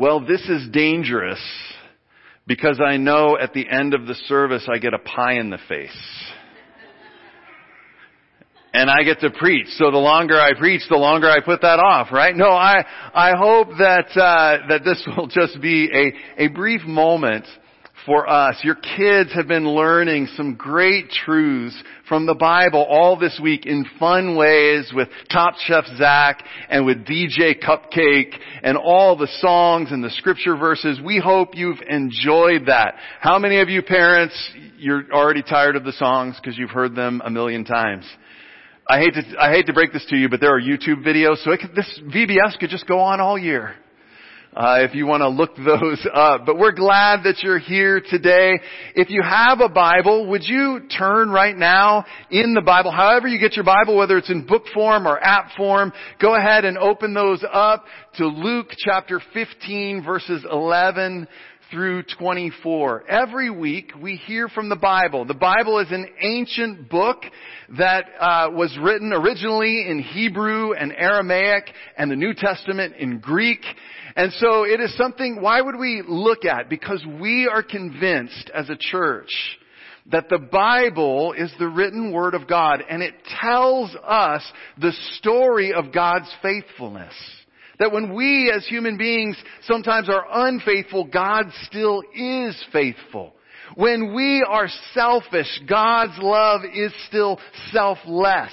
Well, this is dangerous because I know at the end of the service I get a pie in the face. And I get to preach. So the longer I preach, the longer I put that off, right? No, I, I hope that, uh, that this will just be a, a brief moment for us. Your kids have been learning some great truths from the Bible all this week in fun ways with Top Chef Zach and with DJ Cupcake and all the songs and the scripture verses. We hope you've enjoyed that. How many of you parents, you're already tired of the songs because you've heard them a million times? I hate to, I hate to break this to you, but there are YouTube videos, so could, this VBS could just go on all year uh, if you want to look those up. But we're glad that you're here today. If you have a Bible, would you turn right now in the Bible, however you get your Bible, whether it's in book form or app form, go ahead and open those up to Luke chapter 15 verses 11 through 24. Every week we hear from the Bible. The Bible is an ancient book that uh, was written originally in Hebrew and Aramaic and the New Testament in Greek. And so it is something, why would we look at? Because we are convinced as a church that the Bible is the written Word of God and it tells us the story of God's faithfulness. That when we as human beings sometimes are unfaithful, God still is faithful. When we are selfish, God's love is still selfless.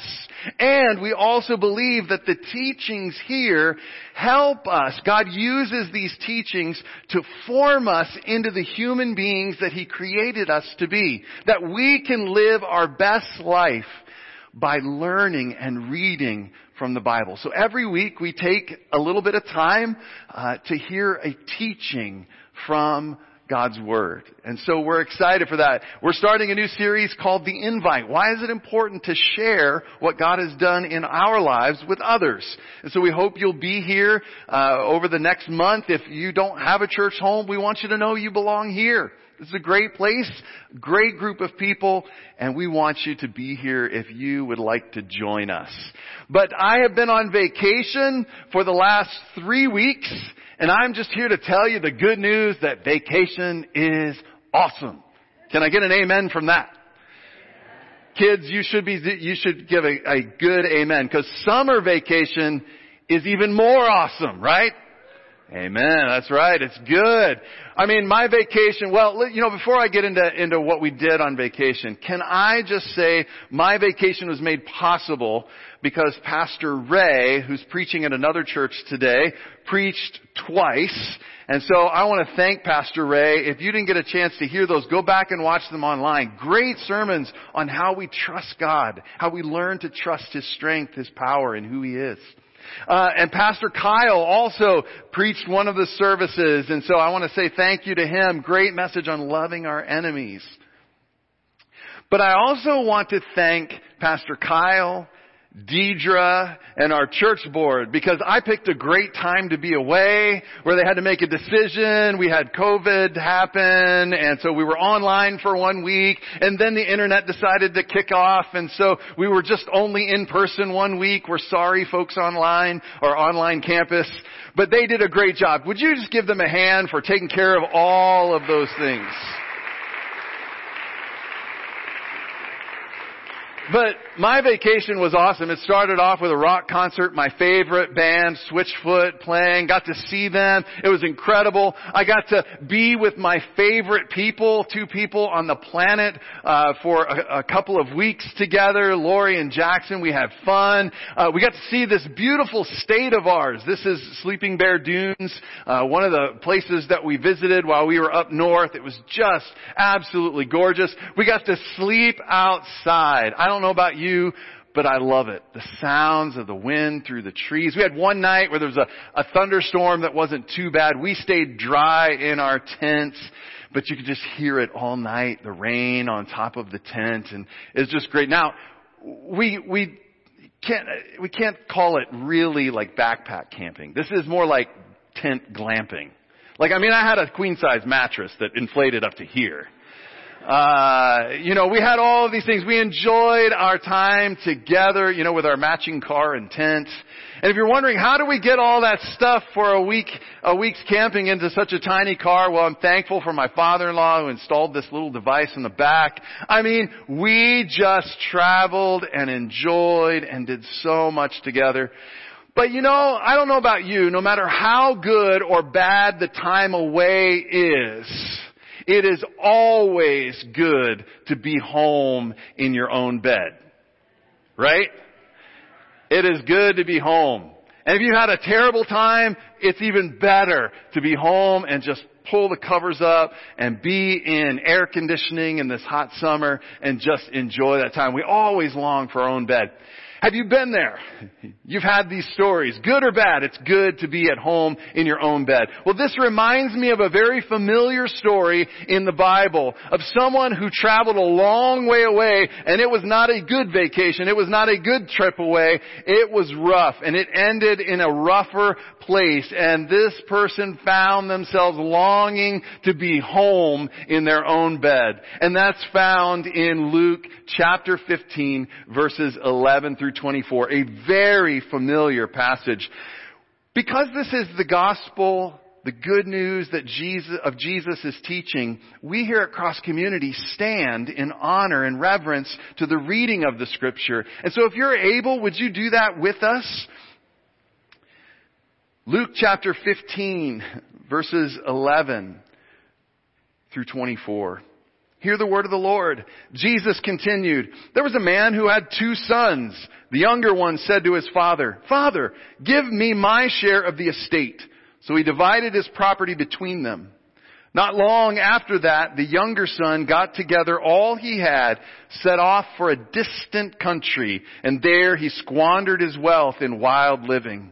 And we also believe that the teachings here help us. God uses these teachings to form us into the human beings that He created us to be. That we can live our best life by learning and reading from the Bible. So every week we take a little bit of time uh, to hear a teaching from God's Word. And so we're excited for that. We're starting a new series called The Invite. Why is it important to share what God has done in our lives with others? And so we hope you'll be here uh, over the next month. If you don't have a church home, we want you to know you belong here. Is a great place, great group of people, and we want you to be here if you would like to join us. But I have been on vacation for the last three weeks, and I'm just here to tell you the good news that vacation is awesome. Can I get an amen from that? Kids, you should be, you should give a, a good amen because summer vacation is even more awesome, right? Amen. That's right. It's good. I mean, my vacation, well, you know, before I get into, into what we did on vacation, can I just say my vacation was made possible because Pastor Ray, who's preaching at another church today, preached twice. And so I want to thank Pastor Ray. If you didn't get a chance to hear those, go back and watch them online. Great sermons on how we trust God, how we learn to trust His strength, His power, and who He is. Uh, and Pastor Kyle also preached one of the services, and so I want to say thank you to him. Great message on loving our enemies. But I also want to thank Pastor Kyle Deidre and our church board because I picked a great time to be away where they had to make a decision. We had COVID happen and so we were online for one week and then the internet decided to kick off and so we were just only in person one week. We're sorry folks online or online campus, but they did a great job. Would you just give them a hand for taking care of all of those things? But my vacation was awesome. It started off with a rock concert, my favorite band, Switchfoot, playing. Got to see them. It was incredible. I got to be with my favorite people, two people on the planet, uh, for a, a, couple of weeks together. Lori and Jackson. We had fun. Uh, we got to see this beautiful state of ours. This is Sleeping Bear Dunes, uh, one of the places that we visited while we were up north. It was just absolutely gorgeous. We got to sleep outside. I don't don't know about you, but I love it. The sounds of the wind through the trees. We had one night where there was a, a thunderstorm that wasn't too bad. We stayed dry in our tents, but you could just hear it all night, the rain on top of the tent, and it's just great. Now, we, we can't, we can't call it really like backpack camping. This is more like tent glamping. Like, I mean, I had a queen size mattress that inflated up to here. Uh, you know, we had all of these things. We enjoyed our time together, you know, with our matching car and tent. And if you're wondering, how do we get all that stuff for a week, a week's camping into such a tiny car? Well, I'm thankful for my father-in-law who installed this little device in the back. I mean, we just traveled and enjoyed and did so much together. But you know, I don't know about you, no matter how good or bad the time away is, it is always good to be home in your own bed. Right? It is good to be home. And if you had a terrible time, it's even better to be home and just pull the covers up and be in air conditioning in this hot summer and just enjoy that time. We always long for our own bed. Have you been there? You've had these stories, good or bad. It's good to be at home in your own bed. Well, this reminds me of a very familiar story in the Bible of someone who traveled a long way away and it was not a good vacation. It was not a good trip away. It was rough and it ended in a rougher place and this person found themselves longing to be home in their own bed. And that's found in Luke chapter 15 verses 11 through 24. A very familiar passage. Because this is the gospel, the good news that Jesus, of Jesus is teaching, we here at Cross Community stand in honor and reverence to the reading of the scripture. And so if you're able, would you do that with us? Luke chapter 15 verses 11 through 24. Hear the word of the Lord. Jesus continued, There was a man who had two sons. The younger one said to his father, Father, give me my share of the estate. So he divided his property between them. Not long after that, the younger son got together all he had, set off for a distant country, and there he squandered his wealth in wild living.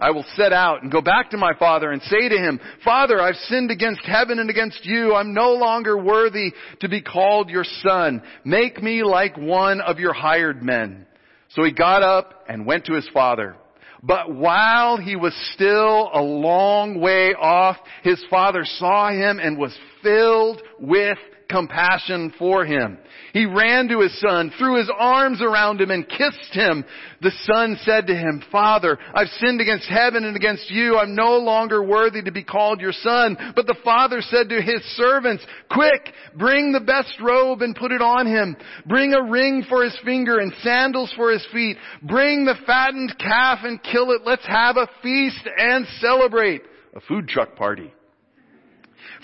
I will set out and go back to my father and say to him, Father, I've sinned against heaven and against you. I'm no longer worthy to be called your son. Make me like one of your hired men. So he got up and went to his father. But while he was still a long way off, his father saw him and was filled with compassion for him. He ran to his son, threw his arms around him and kissed him. The son said to him, Father, I've sinned against heaven and against you. I'm no longer worthy to be called your son. But the father said to his servants, quick, bring the best robe and put it on him. Bring a ring for his finger and sandals for his feet. Bring the fattened calf and kill it. Let's have a feast and celebrate. A food truck party.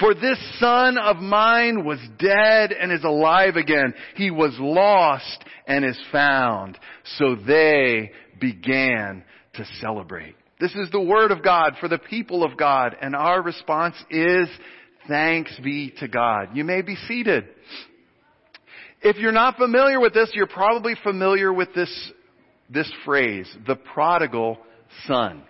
For this son of mine was dead and is alive again. He was lost and is found. So they began to celebrate. This is the word of God for the people of God and our response is thanks be to God. You may be seated. If you're not familiar with this, you're probably familiar with this, this phrase, the prodigal son.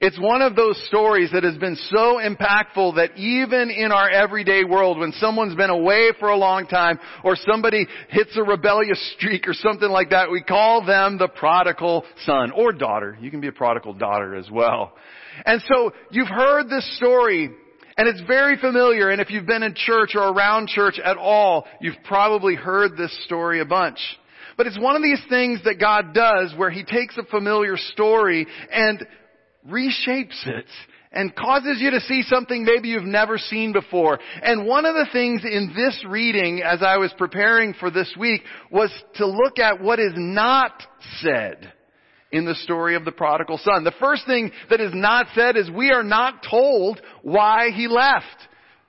It's one of those stories that has been so impactful that even in our everyday world, when someone's been away for a long time, or somebody hits a rebellious streak or something like that, we call them the prodigal son or daughter. You can be a prodigal daughter as well. And so you've heard this story and it's very familiar, and if you've been in church or around church at all, you've probably heard this story a bunch. But it's one of these things that God does where He takes a familiar story and reshapes it and causes you to see something maybe you've never seen before. And one of the things in this reading as I was preparing for this week was to look at what is not said in the story of the prodigal son. The first thing that is not said is we are not told why he left.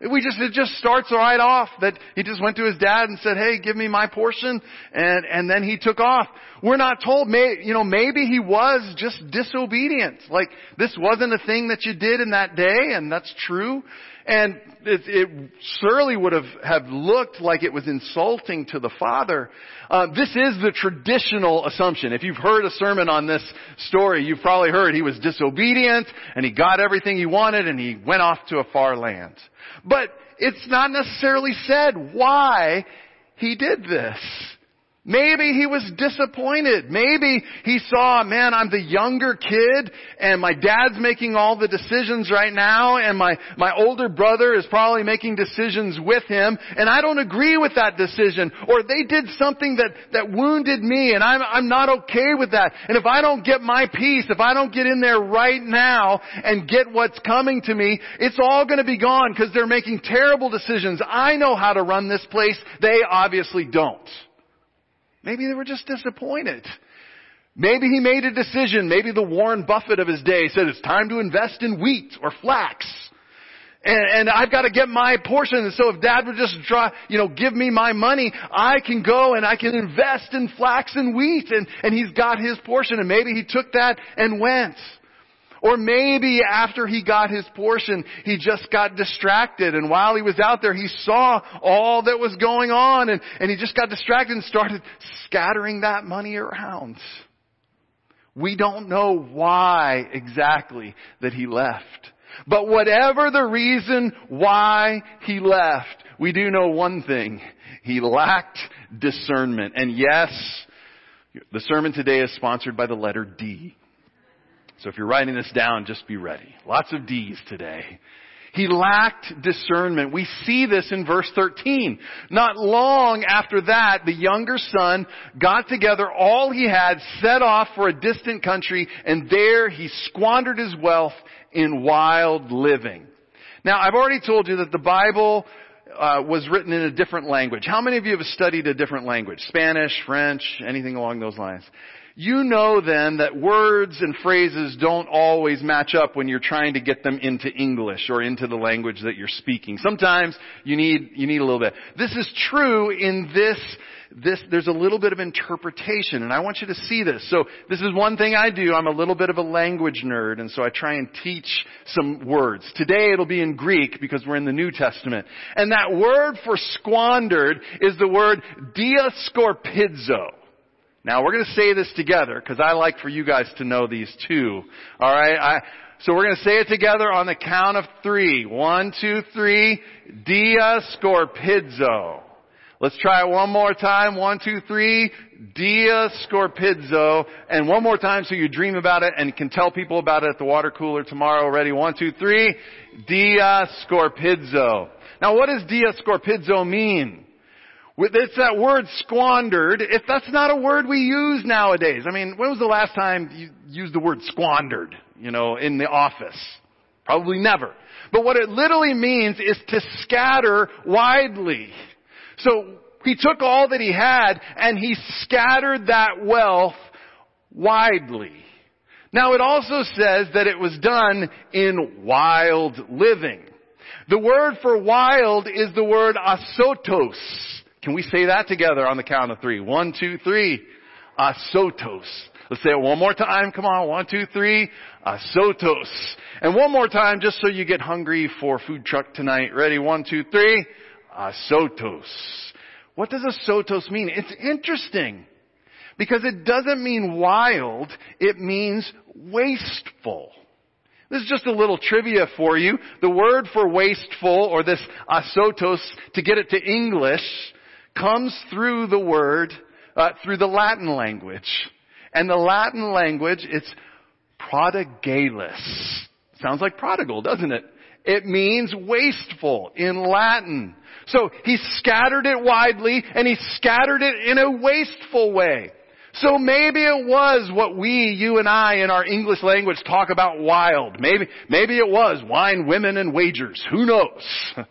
We just, it just starts right off that he just went to his dad and said, hey, give me my portion, and, and then he took off. We're not told, may, you know, maybe he was just disobedient. Like, this wasn't a thing that you did in that day, and that's true. And it, it surely would have, have looked like it was insulting to the father. Uh, this is the traditional assumption. If you've heard a sermon on this story, you've probably heard he was disobedient and he got everything he wanted and he went off to a far land. But it's not necessarily said why he did this. Maybe he was disappointed. Maybe he saw, man, I'm the younger kid and my dad's making all the decisions right now and my, my older brother is probably making decisions with him and I don't agree with that decision or they did something that, that wounded me and I'm, I'm not okay with that. And if I don't get my peace, if I don't get in there right now and get what's coming to me, it's all going to be gone because they're making terrible decisions. I know how to run this place. They obviously don't. Maybe they were just disappointed. Maybe he made a decision. Maybe the Warren Buffett of his day said it's time to invest in wheat or flax. And, and I've got to get my portion. And so if dad would just try, you know, give me my money, I can go and I can invest in flax and wheat. And, and he's got his portion. And maybe he took that and went. Or maybe after he got his portion, he just got distracted and while he was out there, he saw all that was going on and, and he just got distracted and started scattering that money around. We don't know why exactly that he left. But whatever the reason why he left, we do know one thing. He lacked discernment. And yes, the sermon today is sponsored by the letter D. So if you're writing this down, just be ready. Lots of D's today. He lacked discernment. We see this in verse 13. Not long after that, the younger son got together all he had, set off for a distant country, and there he squandered his wealth in wild living. Now, I've already told you that the Bible uh, was written in a different language. How many of you have studied a different language? Spanish, French, anything along those lines? You know then that words and phrases don't always match up when you're trying to get them into English or into the language that you're speaking. Sometimes you need, you need a little bit. This is true in this, this, there's a little bit of interpretation and I want you to see this. So this is one thing I do. I'm a little bit of a language nerd and so I try and teach some words. Today it'll be in Greek because we're in the New Testament. And that word for squandered is the word diascorpidzo. Now we're going to say this together because I like for you guys to know these too. All right. I, so we're going to say it together on the count of three. One, two, three. Dia scorpizzo. Let's try it one more time. One, two, three. Dia scorpizzo. And one more time so you dream about it and can tell people about it at the water cooler tomorrow. Ready? One, two, three. Dia scorpizzo. Now what does dia scorpizzo mean? It's that word squandered. If that's not a word we use nowadays. I mean, when was the last time you used the word squandered, you know, in the office? Probably never. But what it literally means is to scatter widely. So he took all that he had and he scattered that wealth widely. Now it also says that it was done in wild living. The word for wild is the word asotos. Can we say that together on the count of three? One, two, three. Asotos. Let's say it one more time. Come on. One, two, three. Asotos. And one more time just so you get hungry for food truck tonight. Ready? One, two, three. Asotos. What does asotos mean? It's interesting. Because it doesn't mean wild. It means wasteful. This is just a little trivia for you. The word for wasteful, or this asotos, to get it to English, comes through the word, uh, through the Latin language. And the Latin language, it's prodigalis. Sounds like prodigal, doesn't it? It means wasteful in Latin. So he scattered it widely and he scattered it in a wasteful way. So maybe it was what we, you and I in our English language talk about wild. Maybe, maybe it was wine, women, and wagers. Who knows?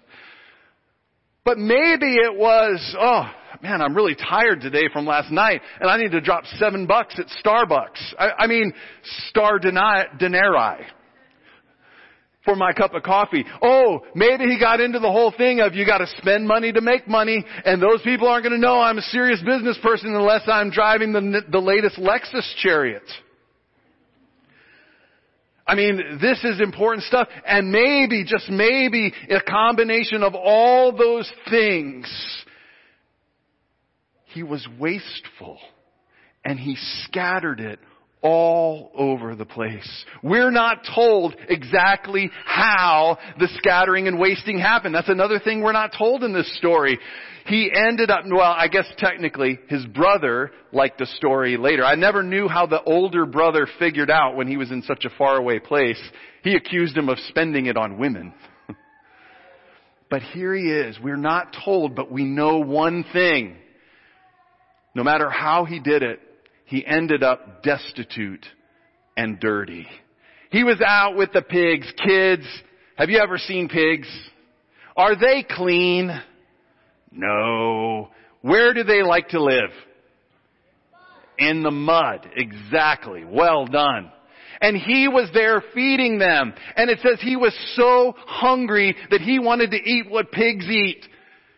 But maybe it was, oh, man, I'm really tired today from last night and I need to drop seven bucks at Starbucks. I, I mean, star denarii for my cup of coffee. Oh, maybe he got into the whole thing of you gotta spend money to make money and those people aren't gonna know I'm a serious business person unless I'm driving the, the latest Lexus chariot. I mean, this is important stuff. And maybe, just maybe, a combination of all those things, he was wasteful and he scattered it all over the place. We're not told exactly how the scattering and wasting happened. That's another thing we're not told in this story. He ended up, well, I guess technically his brother liked the story later. I never knew how the older brother figured out when he was in such a faraway place. He accused him of spending it on women. but here he is. We're not told, but we know one thing. No matter how he did it, he ended up destitute and dirty. He was out with the pigs. Kids, have you ever seen pigs? Are they clean? No. Where do they like to live? In the mud. Exactly. Well done. And he was there feeding them. And it says he was so hungry that he wanted to eat what pigs eat.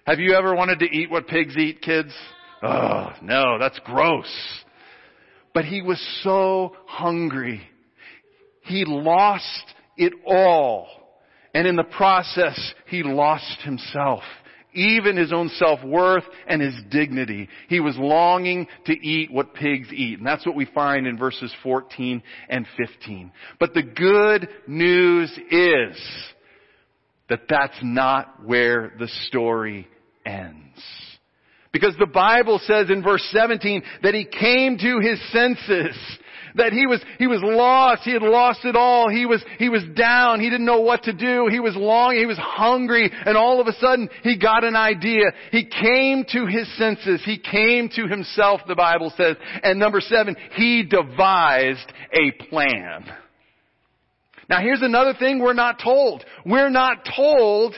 Have you ever wanted to eat what pigs eat, kids? Oh, no, that's gross. But he was so hungry. He lost it all. And in the process, he lost himself. Even his own self-worth and his dignity. He was longing to eat what pigs eat. And that's what we find in verses 14 and 15. But the good news is that that's not where the story ends. Because the Bible says in verse 17 that he came to his senses. That he was, he was lost. He had lost it all. He was, he was down. He didn't know what to do. He was long. He was hungry. And all of a sudden, he got an idea. He came to his senses. He came to himself, the Bible says. And number seven, he devised a plan. Now here's another thing we're not told. We're not told,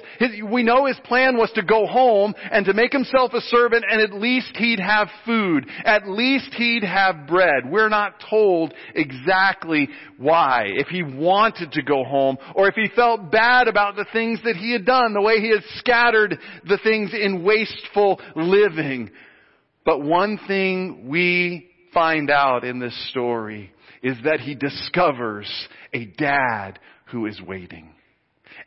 we know his plan was to go home and to make himself a servant and at least he'd have food. At least he'd have bread. We're not told exactly why. If he wanted to go home or if he felt bad about the things that he had done, the way he had scattered the things in wasteful living. But one thing we find out in this story is that he discovers a dad who is waiting.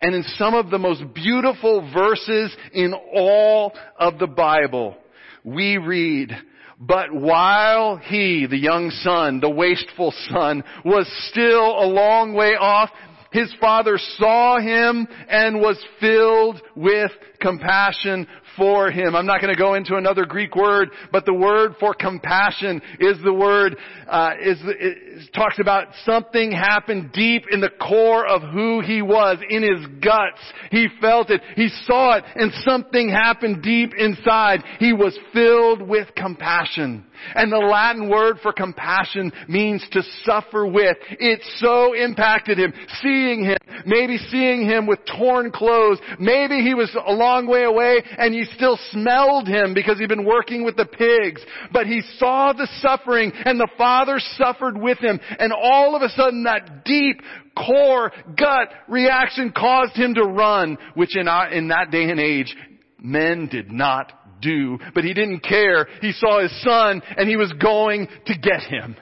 And in some of the most beautiful verses in all of the Bible, we read, but while he, the young son, the wasteful son, was still a long way off, his father saw him and was filled with compassion for him. I'm not going to go into another Greek word, but the word for compassion is the word, uh, is, is, talks about something happened deep in the core of who he was, in his guts. He felt it. He saw it and something happened deep inside. He was filled with compassion. And the Latin word for compassion means to suffer with. It so impacted him. Seeing him, maybe seeing him with torn clothes. Maybe he was a long way away and you still smelled him because he'd been working with the pigs. But he saw the suffering and the father suffered with him. And all of a sudden that deep core gut reaction caused him to run, which in, our, in that day and age, men did not do, but he didn't care. He saw his son and he was going to get him.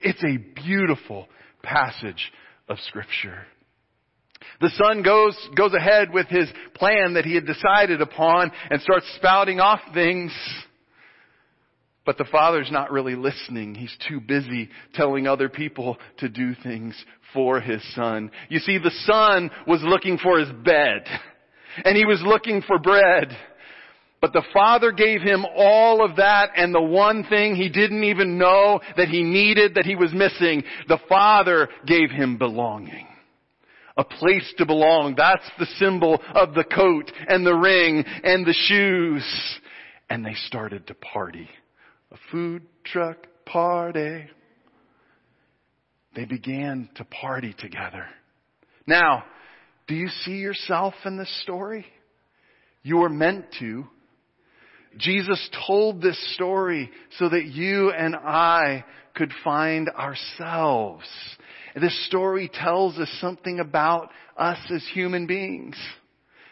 It's a beautiful passage of scripture. The son goes, goes ahead with his plan that he had decided upon and starts spouting off things. But the father's not really listening. He's too busy telling other people to do things for his son. You see, the son was looking for his bed. And he was looking for bread. But the Father gave him all of that and the one thing he didn't even know that he needed, that he was missing, the Father gave him belonging. A place to belong. That's the symbol of the coat and the ring and the shoes. And they started to party. A food truck party. They began to party together. Now, do you see yourself in this story? You were meant to Jesus told this story so that you and I could find ourselves. This story tells us something about us as human beings.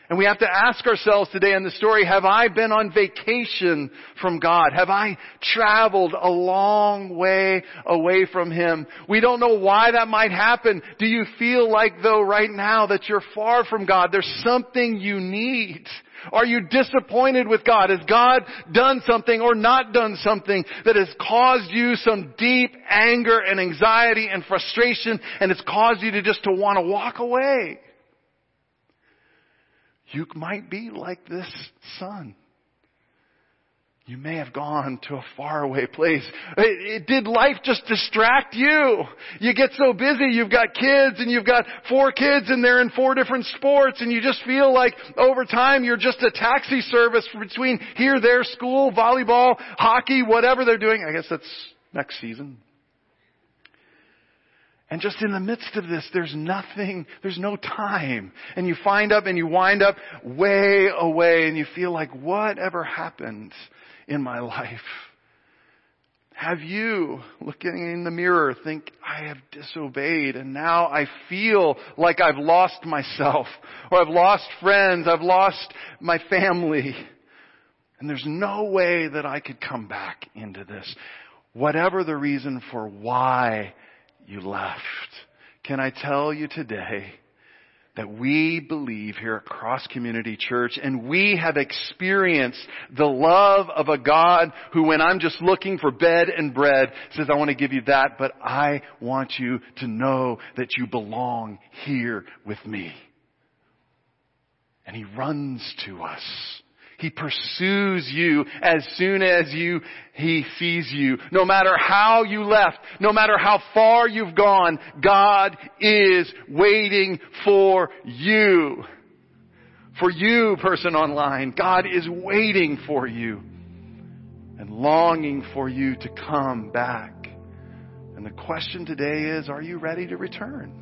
And we have to ask ourselves today in the story, have I been on vacation from God? Have I traveled a long way away from Him? We don't know why that might happen. Do you feel like though right now that you're far from God? There's something you need. Are you disappointed with God? Has God done something or not done something that has caused you some deep anger and anxiety and frustration and it's caused you to just to want to walk away? You might be like this son. You may have gone to a faraway place. It, it, did life just distract you? You get so busy, you've got kids and you've got four kids and they're in four different sports and you just feel like over time you're just a taxi service between here, there, school, volleyball, hockey, whatever they're doing. I guess that's next season. And just in the midst of this, there's nothing, there's no time. And you find up and you wind up way away and you feel like, whatever happened in my life? Have you, looking in the mirror, think, I have disobeyed and now I feel like I've lost myself or I've lost friends, I've lost my family. And there's no way that I could come back into this. Whatever the reason for why you left. Can I tell you today that we believe here at Cross Community Church and we have experienced the love of a God who when I'm just looking for bed and bread says, I want to give you that, but I want you to know that you belong here with me. And He runs to us. He pursues you as soon as you, He sees you. No matter how you left, no matter how far you've gone, God is waiting for you. For you, person online, God is waiting for you and longing for you to come back. And the question today is, are you ready to return?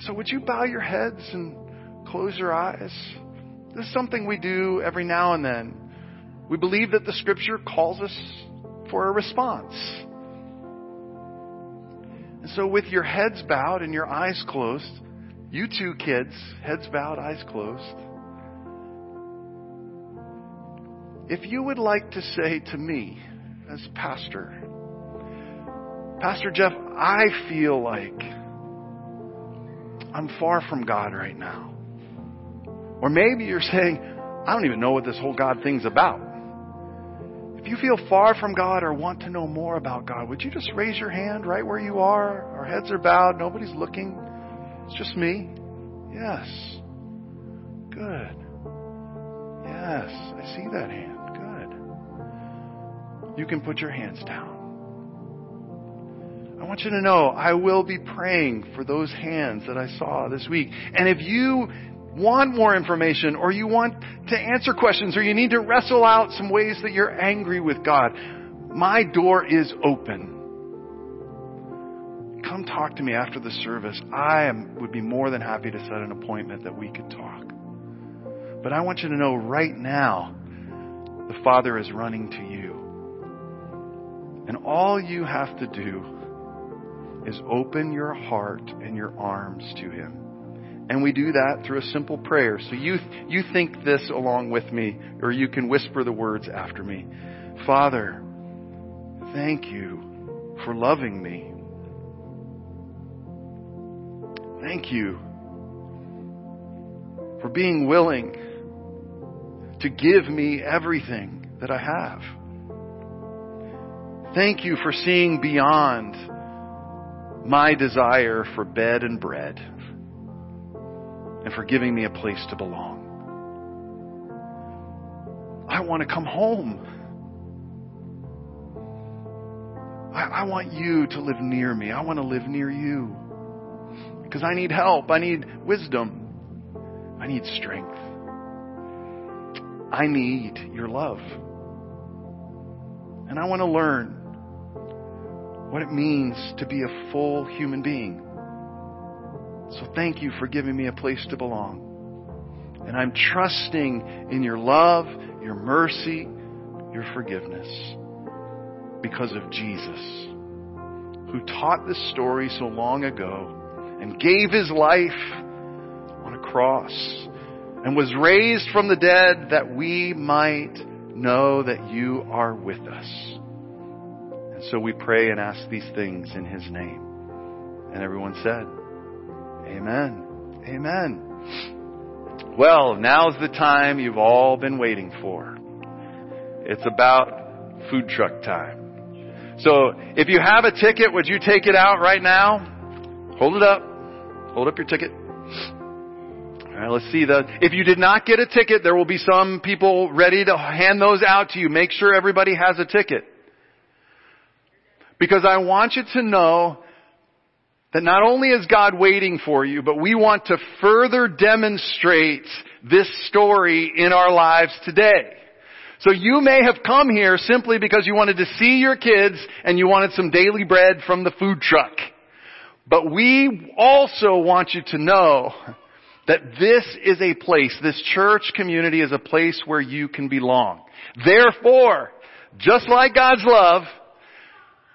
So would you bow your heads and close your eyes? This is something we do every now and then. We believe that the scripture calls us for a response. And so with your heads bowed and your eyes closed, you two kids, heads bowed, eyes closed, if you would like to say to me as pastor, Pastor Jeff, I feel like I'm far from God right now. Or maybe you're saying, I don't even know what this whole God thing's about. If you feel far from God or want to know more about God, would you just raise your hand right where you are? Our heads are bowed, nobody's looking. It's just me. Yes. Good. Yes, I see that hand. Good. You can put your hands down. I want you to know I will be praying for those hands that I saw this week. And if you want more information or you want to answer questions or you need to wrestle out some ways that you're angry with God, my door is open. Come talk to me after the service. I am, would be more than happy to set an appointment that we could talk. But I want you to know right now, the Father is running to you. And all you have to do is open your heart and your arms to Him. And we do that through a simple prayer. So you, you think this along with me, or you can whisper the words after me. Father, thank you for loving me. Thank you for being willing to give me everything that I have. Thank you for seeing beyond my desire for bed and bread and for giving me a place to belong. I want to come home. I, I, want you to live near me. I want to live near you. Because I need help. I need wisdom. I need strength. I need your love. And I want to learn what it means to be a full human being. So thank you for giving me a place to belong. And I'm trusting in your love, your mercy, your forgiveness because of Jesus, who taught this story so long ago and gave his life on a cross and was raised from the dead that we might know that you are with us. And so we pray and ask these things in his name. And everyone said, Amen. Amen. Well, now's the time you've all been waiting for. It's about food truck time. So if you have a ticket, would you take it out right now? Hold it up. Hold up your ticket. All right, let's see the, if you did not get a ticket, there will be some people ready to hand those out to you. Make sure everybody has a ticket. Because I want you to know that not only is God waiting for you, but we want to further demonstrate this story in our lives today. So you may have come here simply because you wanted to see your kids and you wanted some daily bread from the food truck. But we also want you to know that this is a place, this church community is a place where you can belong. Therefore, just like God's love,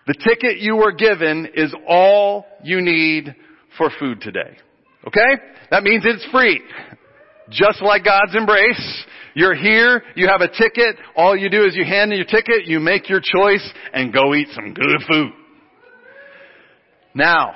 the ticket you were given is all you need for food today. Okay? That means it's free. Just like God's embrace. You're here, you have a ticket, all you do is you hand in your ticket, you make your choice, and go eat some good food. Now,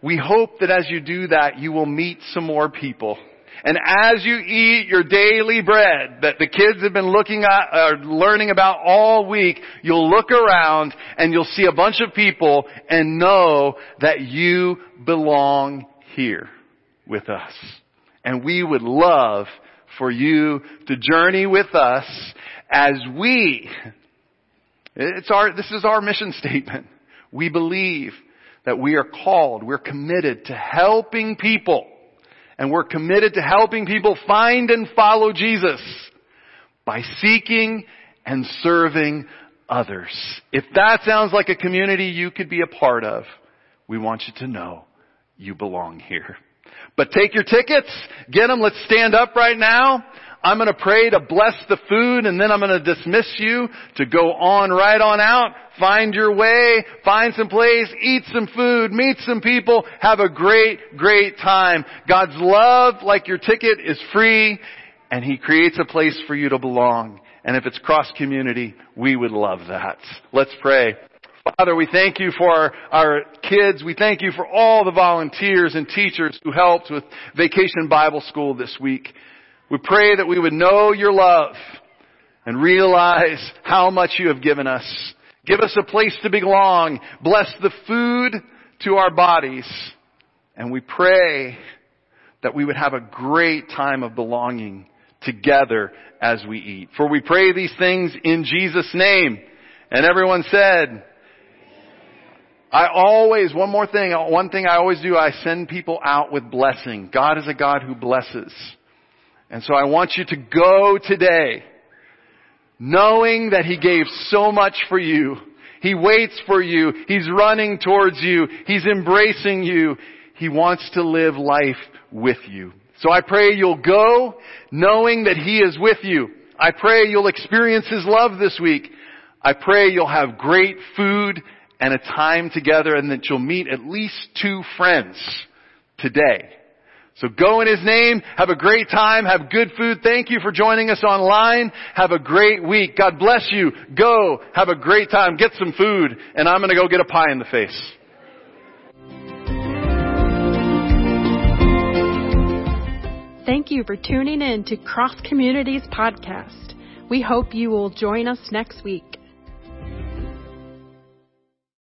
we hope that as you do that, you will meet some more people. And as you eat your daily bread that the kids have been looking at, or learning about all week, you'll look around and you'll see a bunch of people and know that you belong here with us. And we would love for you to journey with us as we, it's our, this is our mission statement. We believe that we are called, we're committed to helping people, and we're committed to helping people find and follow Jesus by seeking and serving others. If that sounds like a community you could be a part of, we want you to know you belong here. But take your tickets, get them, let's stand up right now. I'm going to pray to bless the food and then I'm going to dismiss you to go on right on out. Find your way, find some place, eat some food, meet some people, have a great, great time. God's love, like your ticket, is free and He creates a place for you to belong. And if it's cross community, we would love that. Let's pray. Father, we thank you for our, our, kids. We thank you for all the volunteers and teachers who helped with Vacation Bible School this week. We pray that we would know your love and realize how much you have given us. Give us a place to belong. Bless the food to our bodies. And we pray that we would have a great time of belonging together as we eat. For we pray these things in Jesus' name. And everyone said, I always, one more thing, one thing I always do, I send people out with blessing. God is a God who blesses. And so I want you to go today knowing that He gave so much for you. He waits for you. He's running towards you. He's embracing you. He wants to live life with you. So I pray you'll go knowing that He is with you. I pray you'll experience His love this week. I pray you'll have great food and a time together and that you'll meet at least two friends today. So go in His name, have a great time, have good food. Thank you for joining us online. Have a great week. God bless you. Go, have a great time, get some food, and I'm gonna go get a pie in the face. Thank you for tuning in to Cross Communities Podcast. We hope you will join us next week.